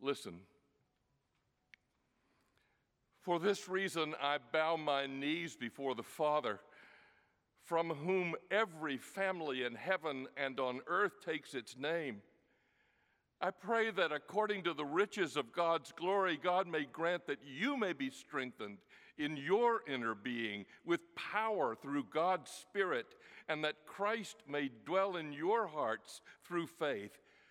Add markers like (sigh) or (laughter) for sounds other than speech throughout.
Listen. For this reason, I bow my knees before the Father, from whom every family in heaven and on earth takes its name. I pray that according to the riches of God's glory, God may grant that you may be strengthened in your inner being with power through God's Spirit, and that Christ may dwell in your hearts through faith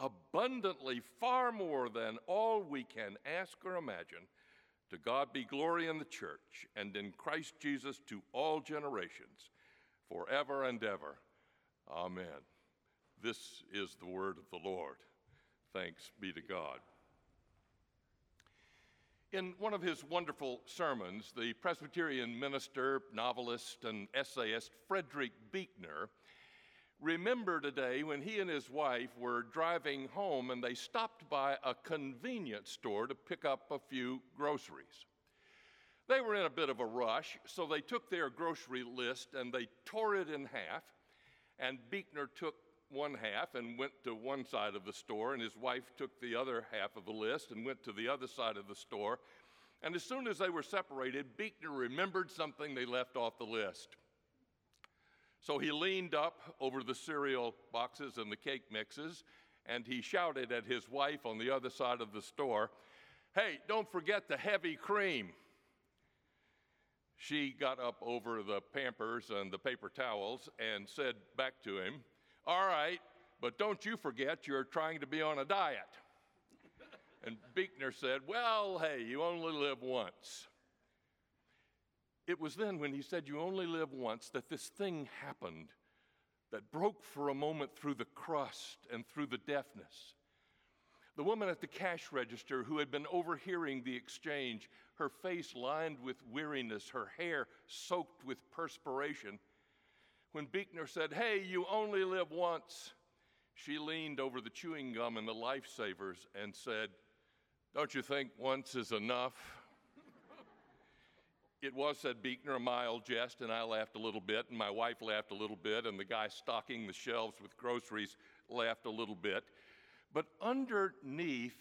abundantly far more than all we can ask or imagine. To God be glory in the church and in Christ Jesus to all generations, forever and ever. Amen. This is the word of the Lord. Thanks be to God. In one of his wonderful sermons, the Presbyterian minister, novelist, and essayist Frederick Buechner remember today when he and his wife were driving home and they stopped by a convenience store to pick up a few groceries. They were in a bit of a rush, so they took their grocery list and they tore it in half. And Buechner took one half and went to one side of the store, and his wife took the other half of the list and went to the other side of the store. And as soon as they were separated, Buechner remembered something they left off the list. So he leaned up over the cereal boxes and the cake mixes, and he shouted at his wife on the other side of the store, Hey, don't forget the heavy cream. She got up over the pampers and the paper towels and said back to him, All right, but don't you forget you're trying to be on a diet. and Buechner said, Well, hey, you only live once. It was then when he said, You only live once, that this thing happened that broke for a moment through the crust and through the deafness. The woman at the cash register who had been overhearing the exchange, her face lined with weariness, her hair soaked with perspiration. When Buechner said, Hey, you only live once, she leaned over the chewing gum and the lifesavers and said, Don't you think once is enough? It was, said Buechner, a mild jest, and I laughed a little bit, and my wife laughed a little bit, and the guy stocking the shelves with groceries laughed a little bit. But underneath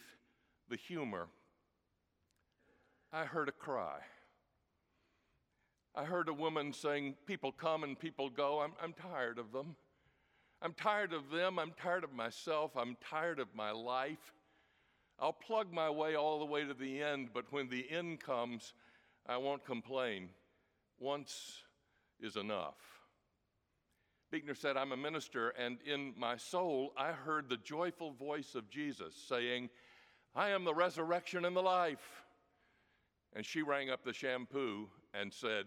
the humor, I heard a cry. I heard a woman saying, People come and people go. I'm, I'm tired of them. I'm tired of them. I'm tired of myself. I'm tired of my life. I'll plug my way all the way to the end, but when the end comes, I won't complain. Once is enough. Buechner said, I'm a minister, and in my soul, I heard the joyful voice of Jesus saying, I am the resurrection and the life. And she rang up the shampoo and said,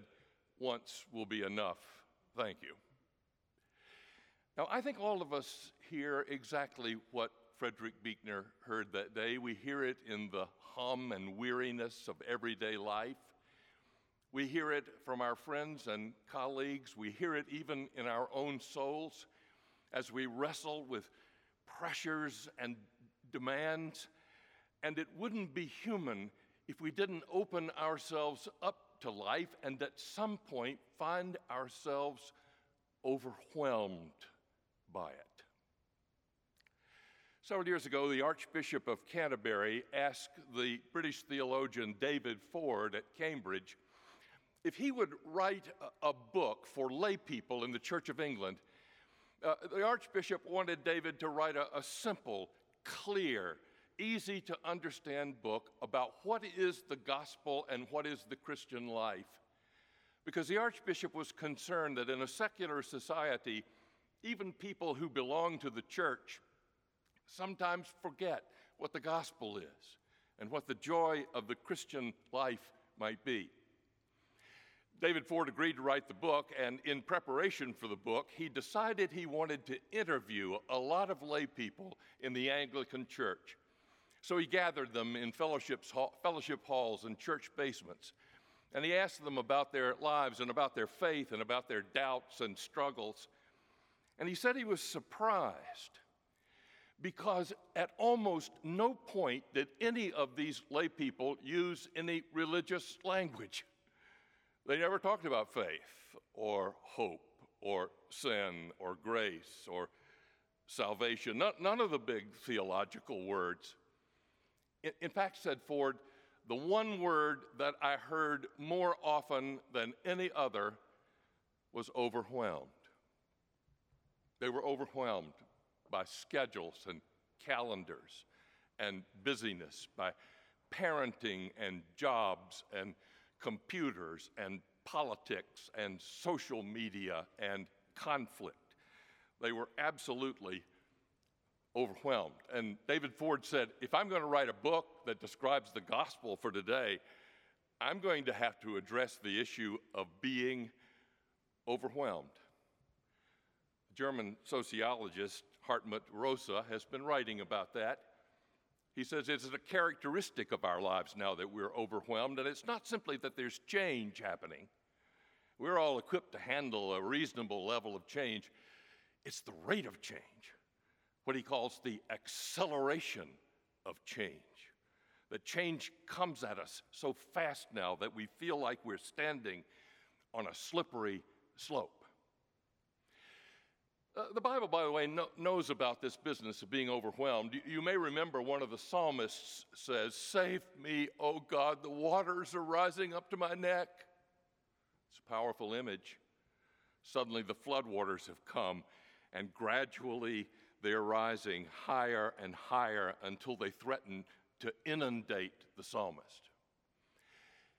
Once will be enough. Thank you. Now, I think all of us hear exactly what Frederick Buechner heard that day. We hear it in the hum and weariness of everyday life. We hear it from our friends and colleagues. We hear it even in our own souls as we wrestle with pressures and demands. And it wouldn't be human if we didn't open ourselves up to life and at some point find ourselves overwhelmed by it. Several years ago, the Archbishop of Canterbury asked the British theologian David Ford at Cambridge if he would write a, book for lay people in the Church of England, uh, the Archbishop wanted David to write a, a simple, clear, easy to understand book about what is the gospel and what is the Christian life. Because the Archbishop was concerned that in a secular society, even people who belong to the church sometimes forget what the gospel is and what the joy of the Christian life might be. David Ford agreed to write the book, and in preparation for the book, he decided he wanted to interview a lot of lay people in the Anglican Church. So he gathered them in fellowship halls and church basements, and he asked them about their lives and about their faith and about their doubts and struggles. And he said he was surprised because at almost no point did any of these lay people use any religious language. They never talked about faith or hope or sin or grace or salvation, none of the big theological words. In fact, said Ford, the one word that I heard more often than any other was overwhelmed. They were overwhelmed by schedules and calendars and busyness, by parenting and jobs and computers and politics and social media and conflict. They were absolutely overwhelmed. And David Ford said, if I'm going to write a book that describes the gospel for today, I'm going to have to address the issue of being overwhelmed. German sociologist Hartmut Rosa has been writing about that. He says it's a characteristic of our lives now that we're overwhelmed, and it's not simply that there's change happening. We're all equipped to handle a reasonable level of change. It's the rate of change, what he calls the acceleration of change. That change comes at us so fast now that we feel like we're standing on a slippery slope. Uh, the Bible, by the way, no, knows about this business of being overwhelmed. You, you, may remember one of the psalmists says, Save me, O God, the waters are rising up to my neck. It's a powerful image. Suddenly the floodwaters have come, and gradually they're rising higher and higher until they threaten to inundate the psalmist.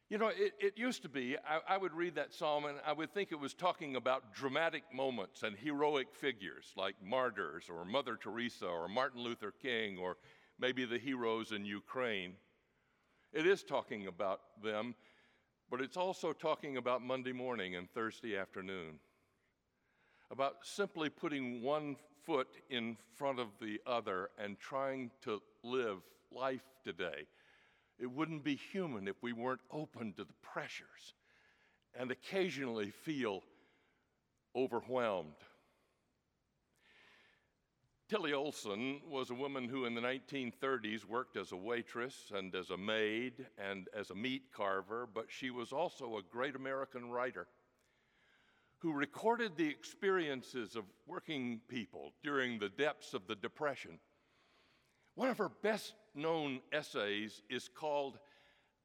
You know, it, it used to be, I, I, would read that psalm and I would think it was talking about dramatic moments and heroic figures like martyrs or Mother Teresa or Martin Luther King or maybe the heroes in Ukraine. It is talking about them, but it's also talking about Monday morning and Thursday afternoon, about simply putting one foot in front of the other and trying to live life today it wouldn't be human if we weren't open to the pressures and occasionally feel overwhelmed. Tillie Olsen was a woman who in the 1930s worked as a waitress and as a maid and as a meat carver, but she was also a great American writer who recorded the experiences of working people during the depths of the Depression. One of her best known essays is called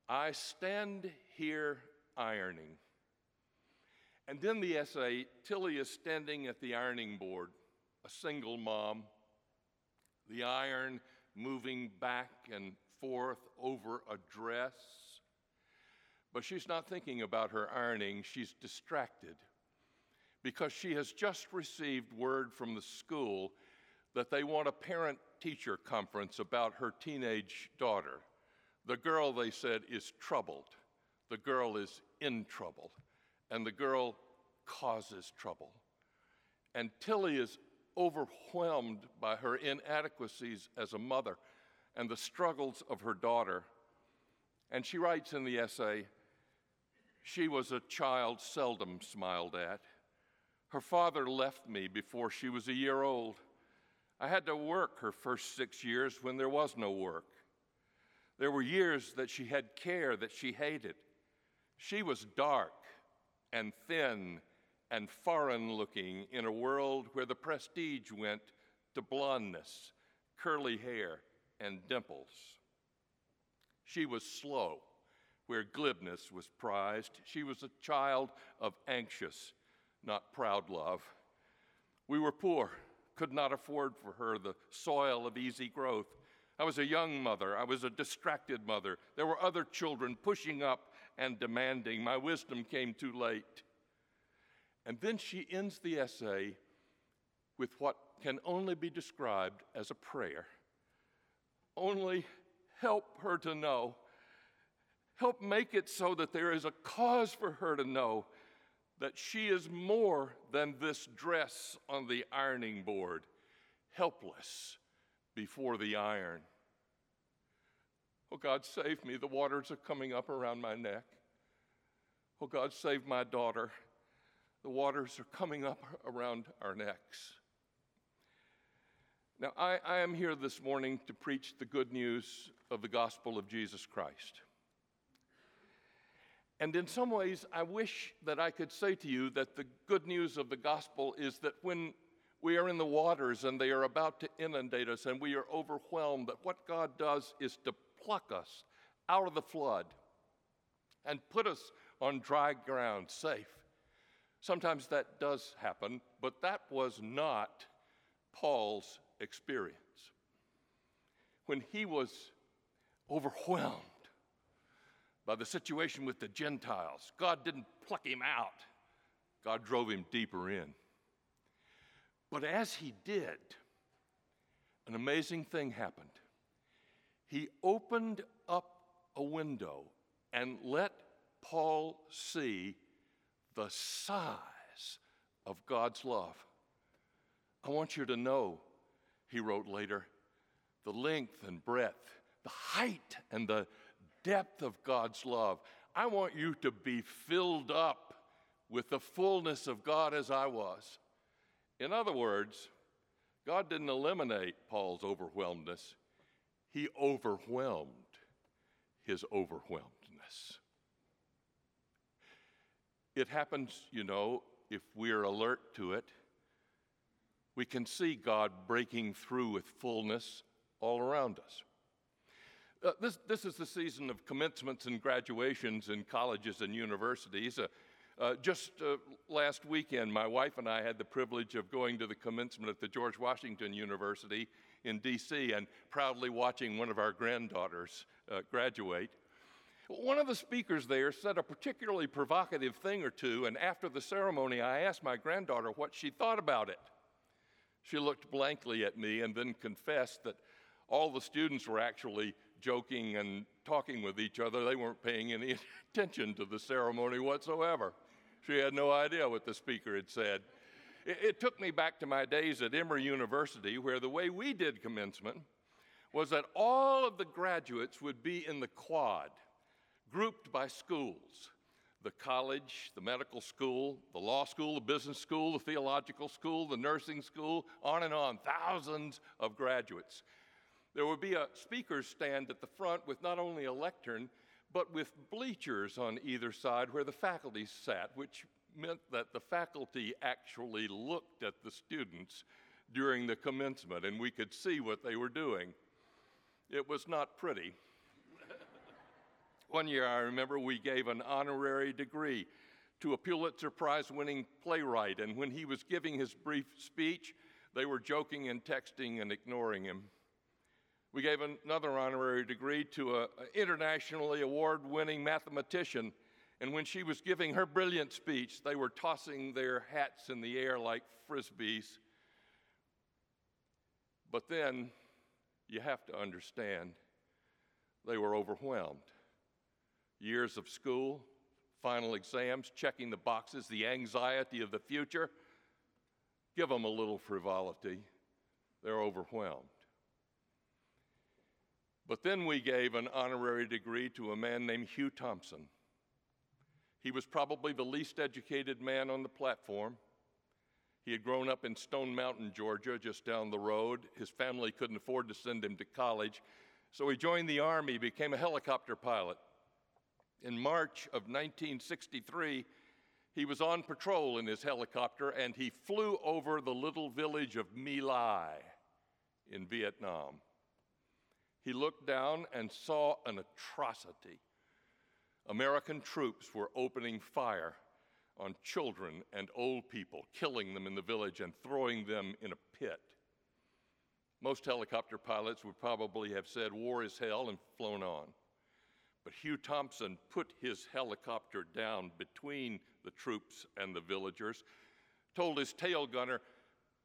I Stand Here Ironing. And then the essay, Tillie is standing at the ironing board, a single mom, the iron moving back and forth over a dress. But she's not thinking about her ironing, she's distracted because she has just received word from the school that they want a parent teacher conference about her teenage daughter. The girl, they said, is troubled. The girl is in trouble. And the girl causes trouble. And Tillie is overwhelmed by her inadequacies as a mother and the struggles of her daughter. And she writes in the essay She was a child seldom smiled at. Her father left me before she was a year old. I had to work her first six years when there was no work. There were years that she had care that she hated. She was dark and thin and foreign looking in a world where the prestige went to blondness, curly hair, and dimples. She was slow where glibness was prized. She was a child of anxious, not proud love. We were poor could not afford for her the soil of easy growth. I was a young mother. I was a distracted mother. There were other children pushing up and demanding. My wisdom came too late. And then she ends the essay with what can only be described as a prayer. Only help her to know. Help make it so that there is a cause for her to know that she is more than this dress on the ironing board, helpless before the iron. Oh God, save me. The waters are coming up around my neck. Oh God, save my daughter. The waters are coming up around our necks. Now, I, I, am here this morning to preach the good news of the gospel of Jesus Christ. And in some ways, I wish that I could say to you that the good news of the gospel is that when we are in the waters and they are about to inundate us and we are overwhelmed, that what God does is to pluck us out of the flood and put us on dry ground, safe. Sometimes that does happen, but that was not Paul's experience. When he was overwhelmed by the situation with the Gentiles, God didn't pluck him out, God drove him deeper in. But as he did, an amazing thing happened. He opened up a window and let Paul see the size of God's love. I want you to know he wrote later, the length and breadth, the height and the depth of God's love. I want you to be filled up with the fullness of God as I was. In other words, God didn't eliminate Paul's overwhelmedness, he overwhelmed his overwhelmedness. It happens, you know, if we're alert to it we can see God breaking through with fullness all around us. Uh, this, this is the season of commencements and graduations in colleges and universities. Uh, uh, just uh, last weekend, my wife and I had the privilege of going to the commencement at the George Washington University in D.C. and proudly watching one of our granddaughters uh, graduate. One of the speakers there said a particularly provocative thing or two, and after the ceremony, I asked my granddaughter what she thought about it. She looked blankly at me and then confessed that all the students were actually joking and talking with each other. They weren't paying any (laughs) attention to the ceremony whatsoever. She had no idea what the speaker had said. It, it, took me back to my days at Emory University, where the way we did commencement was that all of the graduates would be in the quad, grouped by schools the college, the medical school, the law school, the business school, the theological school, the nursing school, on and on, thousands of graduates. There would be a speaker's stand at the front with not only a lectern, but with bleachers on either side where the faculty sat, which meant that the faculty actually looked at the students during the commencement and we could see what they were doing. It was not pretty. (laughs) One year, I remember we gave an honorary degree to a Pulitzer Prize winning playwright, and when he was giving his brief speech, they were joking and texting and ignoring him. We gave another honorary degree to an internationally award winning mathematician, and when she was giving her brilliant speech, they were tossing their hats in the air like frisbees. But then you have to understand, they were overwhelmed years of school, final exams, checking the boxes, the anxiety of the future. Give them a little frivolity. They're overwhelmed. But then we gave an honorary degree to a man named Hugh Thompson. He was probably the least educated man on the platform. He had grown up in Stone Mountain, Georgia, just down the road. His family couldn't afford to send him to college, so he joined the Army, became a helicopter pilot. In March of 1963, he was on patrol in his helicopter and he flew over the little village of My Lai in Vietnam. He looked down and saw an atrocity. American troops were opening fire on children and old people, killing them in the village and throwing them in a pit. Most helicopter pilots would probably have said, War is hell, and flown on. But Hugh Thompson put his helicopter down between the troops and the villagers, told his tail gunner,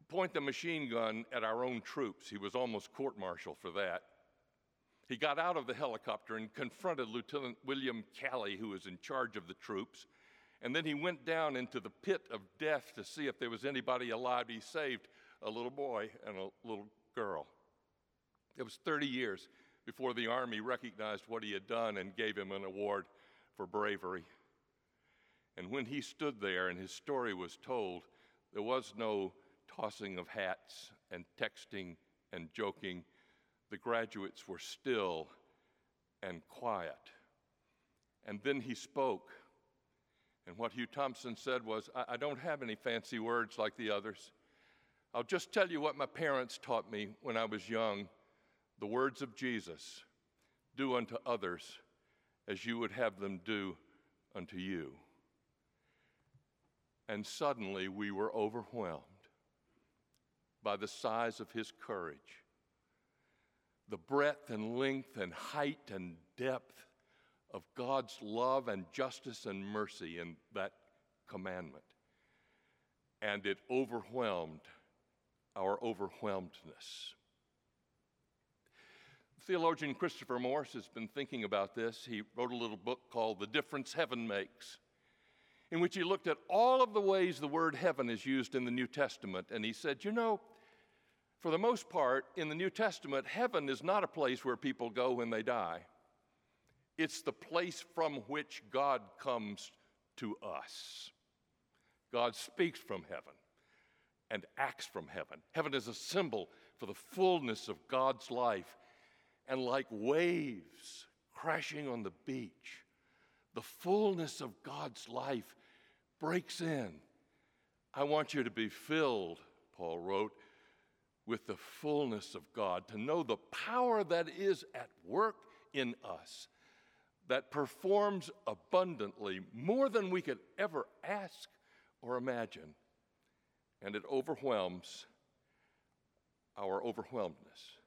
Point the machine gun at our own troops. He was almost court martial for that. He got out of the helicopter and confronted Lieutenant William Calley, who was in charge of the troops. And then he went down into the pit of death to see if there was anybody alive. He saved a little boy and a little girl. It was 30 years before the Army recognized what he had done and gave him an award for bravery. And when he stood there and his story was told, there was no tossing of hats and texting and joking. The graduates were still and quiet. And then he spoke. And what Hugh Thompson said was, I, I don't have any fancy words like the others. I'll just tell you what my parents taught me when I was young the words of Jesus do unto others as you would have them do unto you. And suddenly we were overwhelmed by the size of his courage, the breadth and length and height and depth of God's love and justice and mercy in that commandment. And it overwhelmed our overwhelmedness. Theologian Christopher Morse has been thinking about this. He wrote a little book called The Difference Heaven Makes, in which he looked at all of the ways the word heaven is used in the New Testament. And he said, You know, for the most part, in the New Testament, heaven is not a place where people go when they die. It's the place from which God comes to us. God speaks from heaven and acts from heaven. Heaven is a symbol for the fullness of God's life. And like waves crashing on the beach, the fullness of God's life breaks in. I want you to be filled, Paul wrote, with the fullness of God, to know the power that is at work in us, that performs abundantly more than we could ever ask or imagine and it overwhelms our overwhelmedness.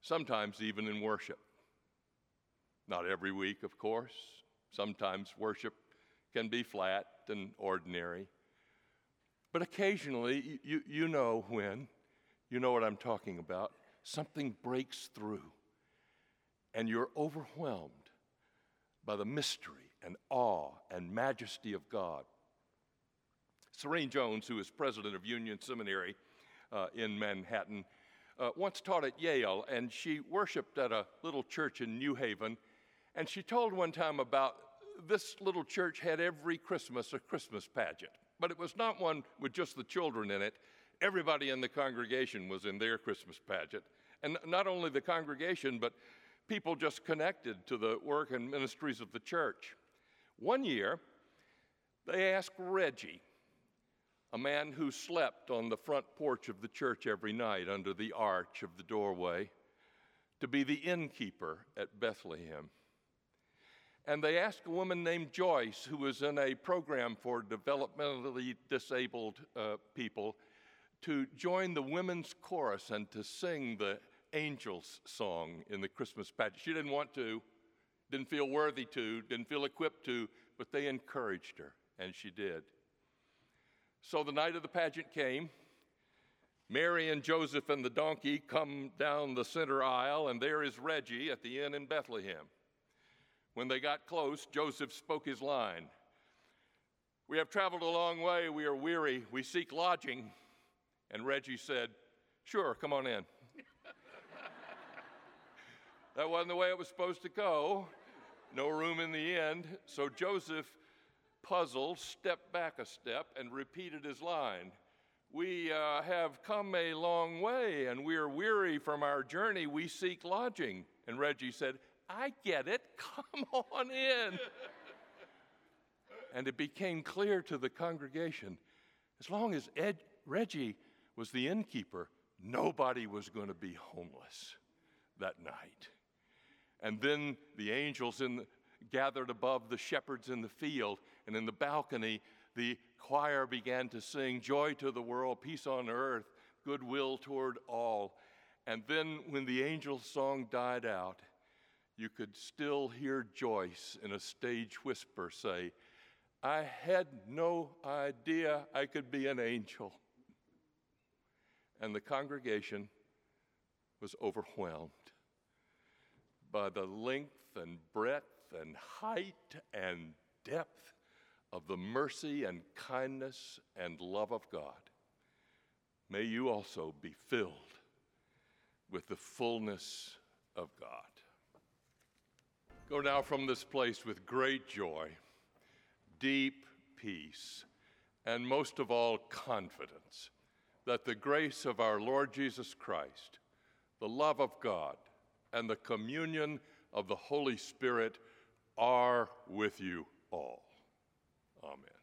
Sometimes, even in worship. Not every week, of course. Sometimes worship can be flat and ordinary. But occasionally, you, you know when, you know what I'm talking about, something breaks through and you're overwhelmed by the mystery and awe and majesty of God. Serene Jones, who is president of Union Seminary uh, in Manhattan, uh, once taught at Yale, and she worshiped at a little church in New Haven. And she told one time about this little church had every Christmas a Christmas pageant, but it was not one with just the children in it. Everybody in the congregation was in their Christmas pageant. And not only the congregation, but people just connected to the work and ministries of the church. One year, they asked Reggie, a man who slept on the front porch of the church every night under the arch of the doorway, to be the innkeeper at Bethlehem. And they asked a woman named Joyce, who was in a program for developmentally disabled uh, people, to join the women's chorus and to sing the angels song in the Christmas pageant. She didn't want to, didn't feel worthy to, didn't feel equipped to, but they encouraged her, and she did. So the night of the pageant came. Mary and Joseph and the donkey come down the center aisle, and there is Reggie at the inn in Bethlehem. When they got close, Joseph spoke his line We have traveled a long way. We are weary. We seek lodging. And Reggie said, Sure, come on in. (laughs) that wasn't the way it was supposed to go. No room in the end. So Joseph puzzled, stepped back a step and repeated his line. We uh, have come a long way and we are weary from our journey. We seek lodging. And Reggie said, I get it. (laughs) Come on in. and it became clear to the congregation as long as Ed, Reggie was the innkeeper, nobody was going to be homeless that night. And then the angels in the, gathered above the shepherds in the field, and in the balcony, the choir began to sing, Joy to the world, peace on earth, goodwill toward all. And then when the angel song died out, you could still hear Joyce in a stage whisper say, I had no idea I could be an angel. And the congregation was overwhelmed by the length and breadth and height and depth of the mercy and kindness and love of God. May you also be filled with the fullness of God. Go now from this place with great joy, deep peace, and most of all, confidence that the grace of our Lord Jesus Christ, the love of God, and the communion of the Holy Spirit are with you all. Amen.